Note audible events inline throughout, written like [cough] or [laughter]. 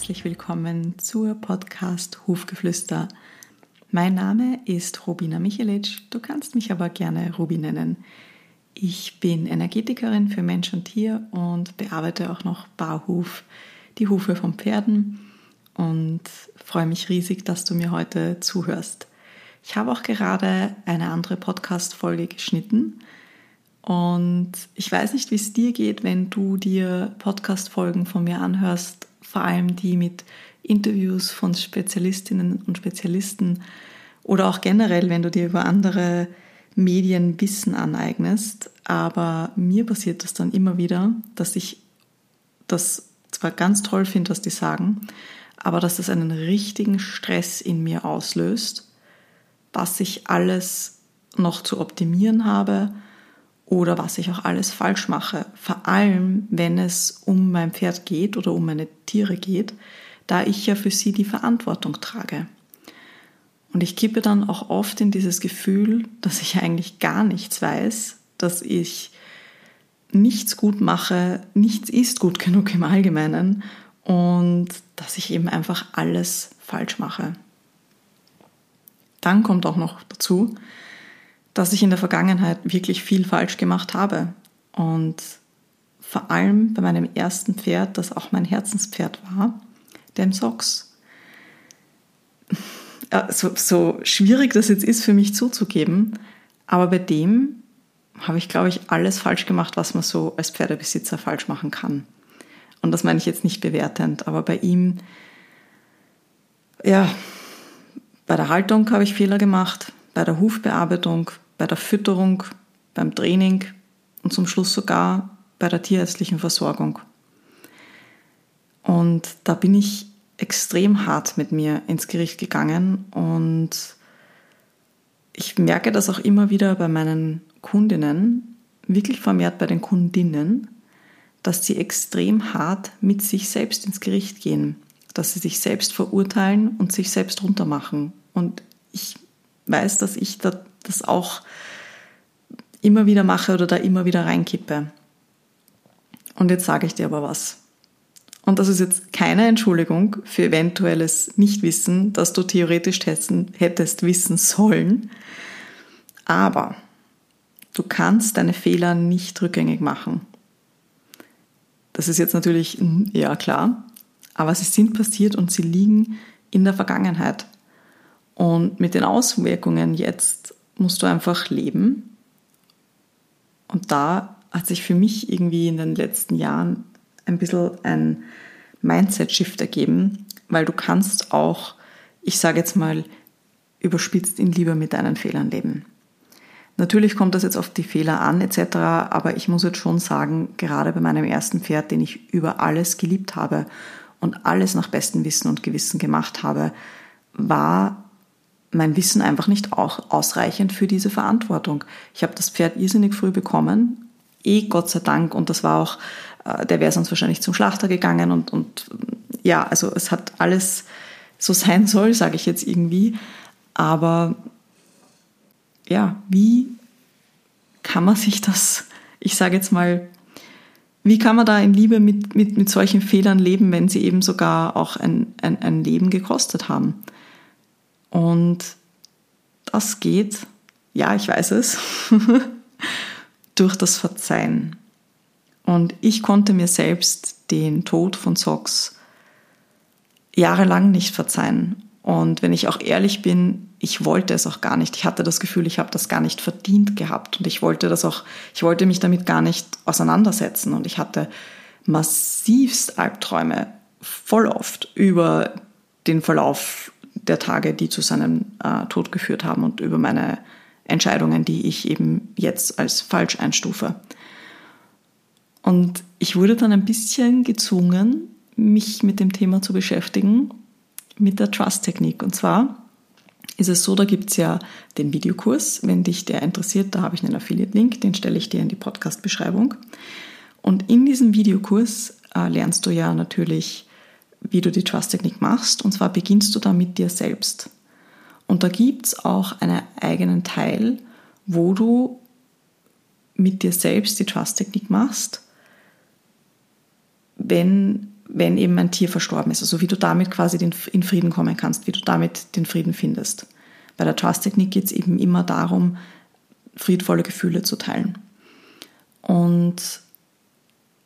herzlich willkommen zur Podcast Hufgeflüster. Mein Name ist Robina Michelic, du kannst mich aber gerne Rubi nennen. Ich bin Energetikerin für Mensch und Tier und bearbeite auch noch Barhuf, die Hufe von Pferden und freue mich riesig, dass du mir heute zuhörst. Ich habe auch gerade eine andere Podcast-Folge geschnitten und ich weiß nicht, wie es dir geht, wenn du dir Podcast-Folgen von mir anhörst, vor allem die mit Interviews von Spezialistinnen und Spezialisten oder auch generell, wenn du dir über andere Medien Wissen aneignest. Aber mir passiert das dann immer wieder, dass ich das zwar ganz toll finde, was die sagen, aber dass das einen richtigen Stress in mir auslöst, was ich alles noch zu optimieren habe oder was ich auch alles falsch mache. Vor allem, wenn es um mein Pferd geht oder um meine Tiere geht, da ich ja für sie die Verantwortung trage. Und ich kippe dann auch oft in dieses Gefühl, dass ich eigentlich gar nichts weiß, dass ich nichts gut mache, nichts ist gut [laughs] genug im Allgemeinen und dass ich eben einfach alles falsch mache. Dann kommt auch noch dazu, dass ich in der Vergangenheit wirklich viel falsch gemacht habe. Und vor allem bei meinem ersten Pferd, das auch mein Herzenspferd war, dem Socks. So, so schwierig das jetzt ist für mich zuzugeben, aber bei dem habe ich, glaube ich, alles falsch gemacht, was man so als Pferdebesitzer falsch machen kann. Und das meine ich jetzt nicht bewertend, aber bei ihm, ja, bei der Haltung habe ich Fehler gemacht, bei der Hufbearbeitung, bei der Fütterung, beim Training und zum Schluss sogar bei der tierärztlichen Versorgung. Und da bin ich extrem hart mit mir ins Gericht gegangen und ich merke das auch immer wieder bei meinen Kundinnen, wirklich vermehrt bei den Kundinnen, dass sie extrem hart mit sich selbst ins Gericht gehen, dass sie sich selbst verurteilen und sich selbst runtermachen. Und ich weiß, dass ich das auch immer wieder mache oder da immer wieder reinkippe. Und jetzt sage ich dir aber was. Und das ist jetzt keine Entschuldigung für eventuelles Nichtwissen, das du theoretisch hättest wissen sollen. Aber du kannst deine Fehler nicht rückgängig machen. Das ist jetzt natürlich, ja klar, aber sie sind passiert und sie liegen in der Vergangenheit. Und mit den Auswirkungen jetzt musst du einfach leben. Und da hat sich für mich irgendwie in den letzten Jahren ein bisschen ein Mindset-Shift ergeben, weil du kannst auch, ich sage jetzt mal, überspitzt in Liebe mit deinen Fehlern leben. Natürlich kommt das jetzt auf die Fehler an etc., aber ich muss jetzt schon sagen, gerade bei meinem ersten Pferd, den ich über alles geliebt habe und alles nach bestem Wissen und Gewissen gemacht habe, war mein Wissen einfach nicht auch ausreichend für diese Verantwortung. Ich habe das Pferd irrsinnig früh bekommen, eh Gott sei Dank, und das war auch, äh, der wäre sonst wahrscheinlich zum Schlachter gegangen und, und ja, also es hat alles so sein soll, sage ich jetzt irgendwie. Aber ja, wie kann man sich das, ich sage jetzt mal, wie kann man da in Liebe mit, mit, mit solchen Fehlern leben, wenn sie eben sogar auch ein, ein, ein Leben gekostet haben? Und das geht, ja, ich weiß es, [laughs] durch das Verzeihen. Und ich konnte mir selbst den Tod von Sox jahrelang nicht verzeihen. Und wenn ich auch ehrlich bin, ich wollte es auch gar nicht. Ich hatte das Gefühl, ich habe das gar nicht verdient gehabt. Und ich wollte das auch, ich wollte mich damit gar nicht auseinandersetzen. Und ich hatte massivst Albträume, voll oft über den Verlauf der Tage, die zu seinem äh, Tod geführt haben und über meine Entscheidungen, die ich eben jetzt als falsch einstufe. Und ich wurde dann ein bisschen gezwungen, mich mit dem Thema zu beschäftigen, mit der Trust-Technik. Und zwar ist es so, da gibt es ja den Videokurs, wenn dich der interessiert, da habe ich einen Affiliate-Link, den stelle ich dir in die Podcast-Beschreibung. Und in diesem Videokurs äh, lernst du ja natürlich wie du die Trust-Technik machst. Und zwar beginnst du da mit dir selbst. Und da gibt es auch einen eigenen Teil, wo du mit dir selbst die Trust-Technik machst, wenn, wenn eben ein Tier verstorben ist. Also wie du damit quasi in Frieden kommen kannst, wie du damit den Frieden findest. Bei der Trust-Technik geht es eben immer darum, friedvolle Gefühle zu teilen. Und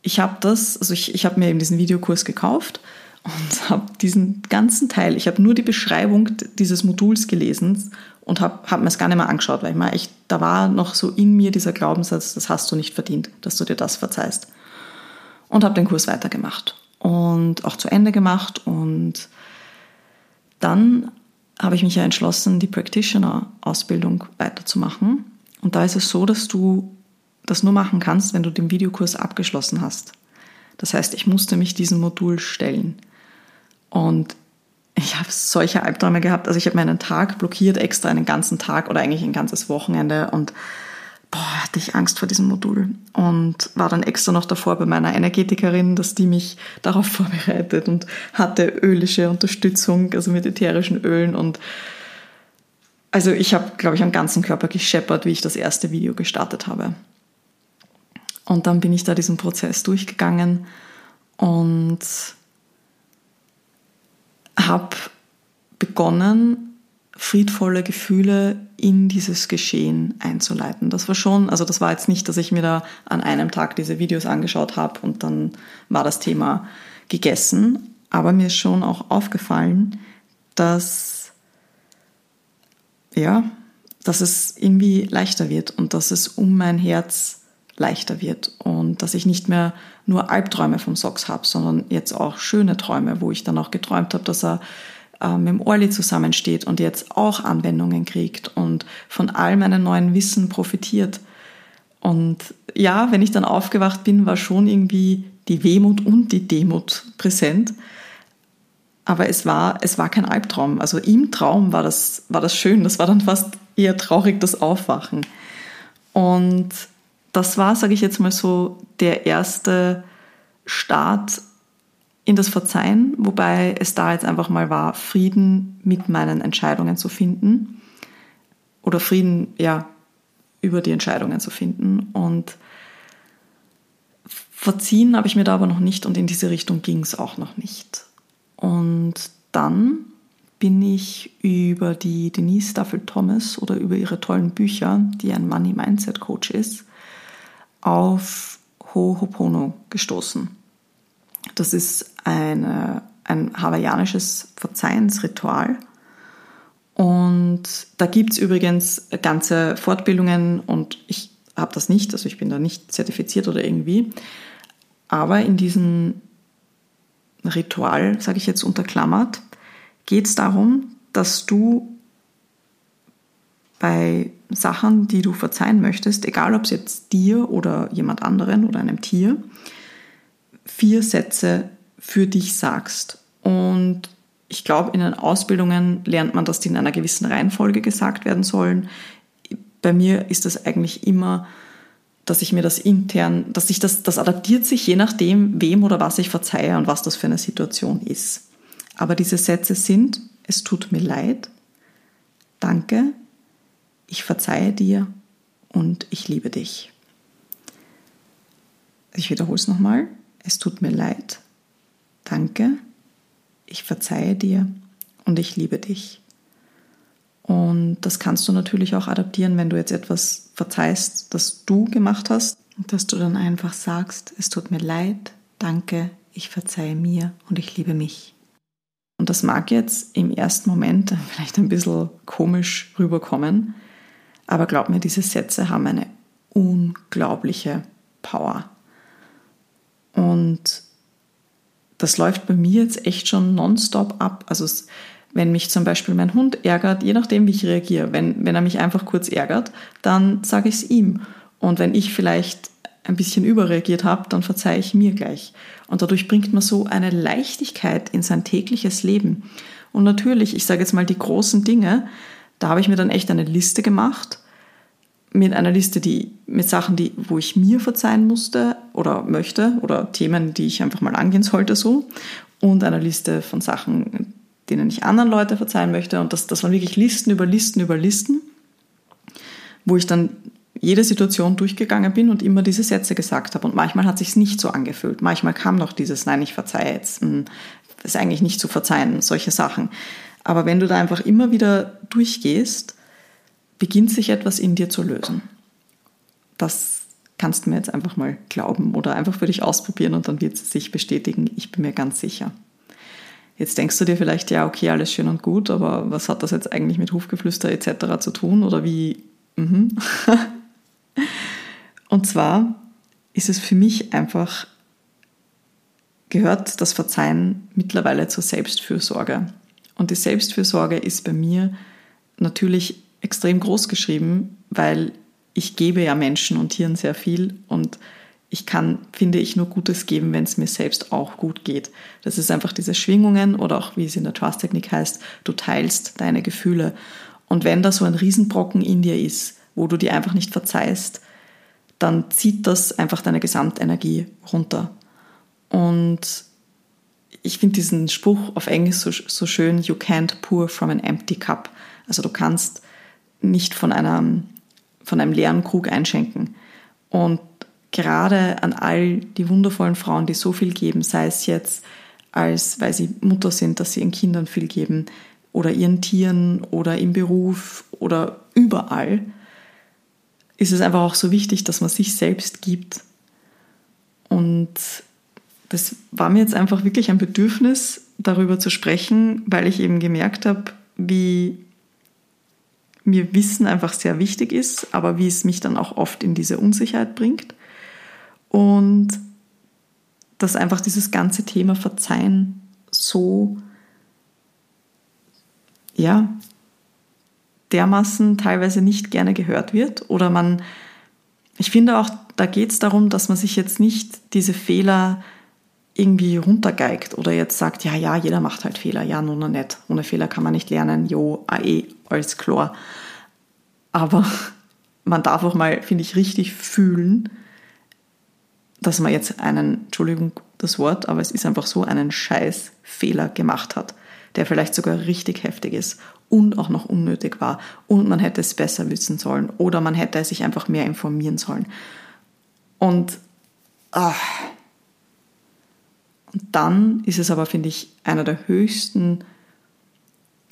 ich habe das, also ich, ich habe mir eben diesen Videokurs gekauft und habe diesen ganzen Teil, ich habe nur die Beschreibung dieses Moduls gelesen und habe hab mir es gar nicht mehr angeschaut, weil ich echt, da war noch so in mir dieser Glaubenssatz, das hast du nicht verdient, dass du dir das verzeihst. Und habe den Kurs weitergemacht und auch zu Ende gemacht und dann habe ich mich ja entschlossen, die Practitioner-Ausbildung weiterzumachen. Und da ist es so, dass du das nur machen kannst, wenn du den Videokurs abgeschlossen hast. Das heißt, ich musste mich diesem Modul stellen. Und ich habe solche Albträume gehabt. Also ich habe mir einen Tag blockiert, extra einen ganzen Tag oder eigentlich ein ganzes Wochenende und boah, hatte ich Angst vor diesem Modul und war dann extra noch davor bei meiner Energetikerin, dass die mich darauf [laughs] vorbereitet und hatte ölische Unterstützung, also mit ätherischen Ölen und also ich habe, glaube ich, am ganzen Körper gescheppert, wie ich das erste Video gestartet habe. Und dann bin ich da diesen Prozess durchgegangen und habe begonnen, friedvolle Gefühle in dieses Geschehen einzuleiten. Das war schon, also das war jetzt nicht, dass ich mir da an einem Tag diese Videos angeschaut habe und dann war das Thema gegessen, aber mir ist schon auch aufgefallen, dass ja, dass es irgendwie leichter wird und dass es um mein Herz leichter wird und dass ich nicht mehr nur Albträume vom Socks habe, sondern jetzt auch schöne Träume, wo ich dann auch geträumt habe, dass er äh, mit dem Orli zusammensteht und jetzt auch Anwendungen kriegt und von all meinem neuen Wissen profitiert. Und ja, wenn ich dann aufgewacht bin, war schon irgendwie die Wehmut und die Demut präsent. Aber es war, es war kein Albtraum. Also im Traum war das, war das schön. Das war dann fast eher traurig, das Aufwachen. Und das war, sage ich jetzt mal so, der erste Start in das Verzeihen, wobei es da jetzt einfach mal war, Frieden mit meinen Entscheidungen zu finden oder Frieden, ja, über die Entscheidungen zu finden. Und verziehen habe ich mir da aber noch nicht und in diese Richtung ging es auch noch nicht. Und dann bin ich über die Denise Staffel Thomas oder über ihre tollen Bücher, die ein Money Mindset Coach ist, auf Ho'oponopono gestoßen. Das ist eine, ein hawaiianisches Verzeihensritual. Und da gibt es übrigens ganze Fortbildungen und ich habe das nicht, also ich bin da nicht zertifiziert oder irgendwie. Aber in diesem Ritual, sage ich jetzt unterklammert, geht es darum, dass du bei Sachen, die du verzeihen möchtest, egal ob es jetzt dir oder jemand anderen oder einem Tier, vier Sätze für dich sagst. Und ich glaube, in den Ausbildungen lernt man, dass die in einer gewissen Reihenfolge gesagt werden sollen. Bei mir ist das eigentlich immer, dass ich mir das intern, dass ich das, das adaptiert sich je nachdem, wem oder was ich verzeihe und was das für eine Situation ist. Aber diese Sätze sind, es tut mir leid, danke, ich verzeihe dir und ich liebe dich. Ich wiederhole es nochmal. Es tut mir leid. Danke. Ich verzeihe dir und ich liebe dich. Und das kannst du natürlich auch adaptieren, wenn du jetzt etwas verzeihst, das du gemacht hast, dass du dann einfach sagst, es tut mir leid, danke, ich verzeihe mir und ich liebe mich. Und das mag jetzt im ersten Moment [laughs] vielleicht ein bisschen komisch rüberkommen, aber glaub mir, diese Sätze haben eine unglaubliche Power. Und das läuft bei mir jetzt echt schon nonstop ab. Also wenn mich zum Beispiel mein Hund ärgert, je nachdem, wie ich reagiere, wenn, wenn er mich einfach kurz ärgert, dann sage ich es ihm. Und wenn ich vielleicht ein bisschen überreagiert habe, dann verzeihe ich mir gleich. Und dadurch bringt man so eine Leichtigkeit in sein tägliches Leben. Und natürlich, ich sage jetzt mal die großen Dinge, da habe ich mir dann echt eine Liste gemacht mit einer Liste, die mit Sachen, die, wo ich mir verzeihen musste oder möchte oder Themen, die ich einfach mal angehen sollte, so und einer Liste von Sachen, denen ich anderen Leute verzeihen möchte. Und das, das waren wirklich Listen über Listen über Listen, wo ich dann jede Situation durchgegangen bin und immer diese Sätze gesagt habe. Und manchmal hat sich nicht so angefühlt. Manchmal kam noch dieses Nein, ich verzeihe jetzt. Hm, das ist eigentlich nicht zu verzeihen, solche Sachen. Aber wenn du da einfach immer wieder durchgehst, beginnt sich etwas in dir zu lösen. Das kannst du mir jetzt einfach mal glauben oder einfach für dich ausprobieren und dann wird es sich bestätigen. Ich bin mir ganz sicher. Jetzt denkst du dir vielleicht, ja, okay, alles schön und gut, aber was hat das jetzt eigentlich mit Hufgeflüster etc. zu tun oder wie? Mhm. [laughs] und zwar ist es für mich einfach, gehört das Verzeihen mittlerweile zur Selbstfürsorge. Und die Selbstfürsorge ist bei mir natürlich extrem groß geschrieben, weil ich gebe ja Menschen und Tieren sehr viel und ich kann, finde ich, nur Gutes geben, wenn es mir selbst auch gut geht. Das ist einfach diese Schwingungen oder auch, wie es in der Trust-Technik heißt, du teilst deine Gefühle. Und wenn da so ein Riesenbrocken in dir ist, wo du dir einfach nicht verzeihst, dann zieht das einfach deine Gesamtenergie runter. Und ich finde diesen Spruch auf Englisch so, so schön, you can't pour from an empty cup. Also du kannst nicht von einem, von einem leeren Krug einschenken. Und gerade an all die wundervollen Frauen, die so viel geben, sei es jetzt als, weil sie Mutter sind, dass sie ihren Kindern viel geben oder ihren Tieren oder im Beruf oder überall, ist es einfach auch so wichtig, dass man sich selbst gibt. Und das war mir jetzt einfach wirklich ein Bedürfnis, darüber zu sprechen, weil ich eben gemerkt habe, wie mir Wissen einfach sehr wichtig ist, aber wie es mich dann auch oft in diese Unsicherheit bringt. Und dass einfach dieses ganze Thema Verzeihen so, ja, dermaßen teilweise nicht gerne gehört wird. Oder man, ich finde auch, da geht es darum, dass man sich jetzt nicht diese Fehler irgendwie runtergeigt oder jetzt sagt, ja, ja, jeder macht halt Fehler, ja, nun, nicht. Ohne Fehler kann man nicht lernen, jo, ae, alles klar. Aber [laughs] man darf auch mal, finde ich, richtig fühlen, dass man jetzt einen, Entschuldigung das Wort, aber es ist einfach so, einen scheiß Fehler gemacht hat, der vielleicht sogar richtig heftig ist und auch noch unnötig war und man hätte es besser wissen sollen oder man hätte sich einfach mehr informieren sollen. Und ach, und dann ist es aber, finde ich, einer der höchsten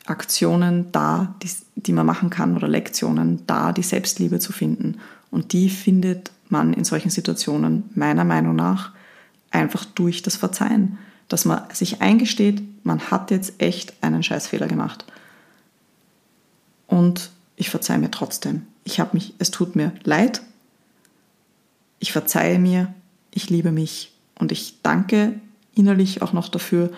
Aktionen da, die, die man machen kann oder Lektionen da, die Selbstliebe zu finden. Und die findet man in solchen Situationen meiner Meinung nach einfach durch das Verzeihen. Dass man sich eingesteht, man hat jetzt echt einen Scheißfehler gemacht. Und ich verzeihe mir trotzdem. Ich habe mich, es tut mir leid. Ich verzeihe mir, ich liebe mich und ich danke innerlich auch noch dafür.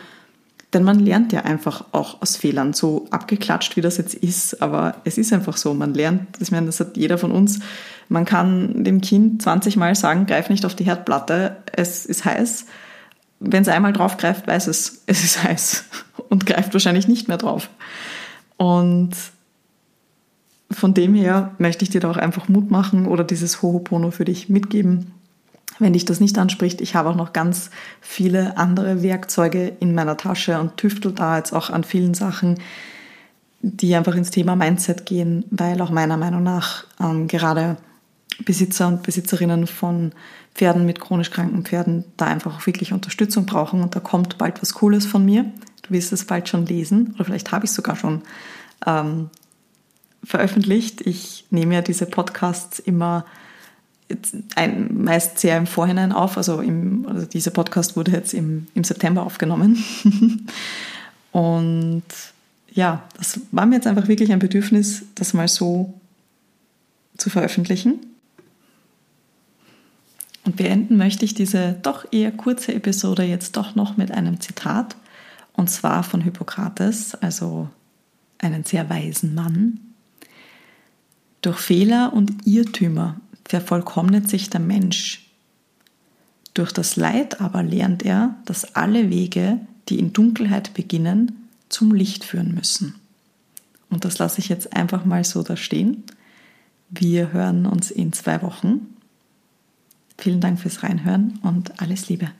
Denn man lernt ja einfach auch aus Fehlern, so abgeklatscht wie das jetzt ist, aber es ist einfach so, man lernt, ich meine, das hat jeder von uns, man kann dem Kind 20 Mal sagen, greif nicht auf die Herdplatte, es ist heiß. Wenn es einmal drauf greift, weiß es, es ist heiß. [laughs] Und greift wahrscheinlich nicht mehr drauf. Und von dem her möchte ich dir da auch einfach Mut machen oder dieses Hohopono für dich mitgeben wenn dich das nicht anspricht, ich habe auch noch ganz viele andere Werkzeuge in meiner Tasche und tüftel da jetzt auch an vielen Sachen, die einfach ins Thema Mindset gehen, weil auch meiner Meinung nach ähm, gerade Besitzer und Besitzerinnen von Pferden mit chronisch kranken Pferden da einfach auch wirklich Unterstützung brauchen und da kommt bald was Cooles von mir. Du wirst es bald schon lesen oder vielleicht habe ich es sogar schon ähm, veröffentlicht. Ich nehme ja diese Podcasts immer ein, meist sehr im Vorhinein auf. Also, im, also dieser Podcast wurde jetzt im, im September aufgenommen. [laughs] Und ja, das war mir jetzt einfach wirklich ein Bedürfnis, das mal so zu veröffentlichen. Und beenden möchte ich diese doch eher kurze Episode jetzt doch noch mit einem Zitat. Und zwar von Hippokrates, also einen sehr weisen Mann. Durch Fehler und Irrtümer vervollkommnet sich der Mensch. Durch das Leid aber lernt er, dass alle Wege, die in Dunkelheit beginnen, zum Licht führen müssen. Und das lasse ich jetzt einfach mal so da stehen. Wir hören uns in zwei Wochen. Vielen Dank fürs Reinhören und alles Liebe.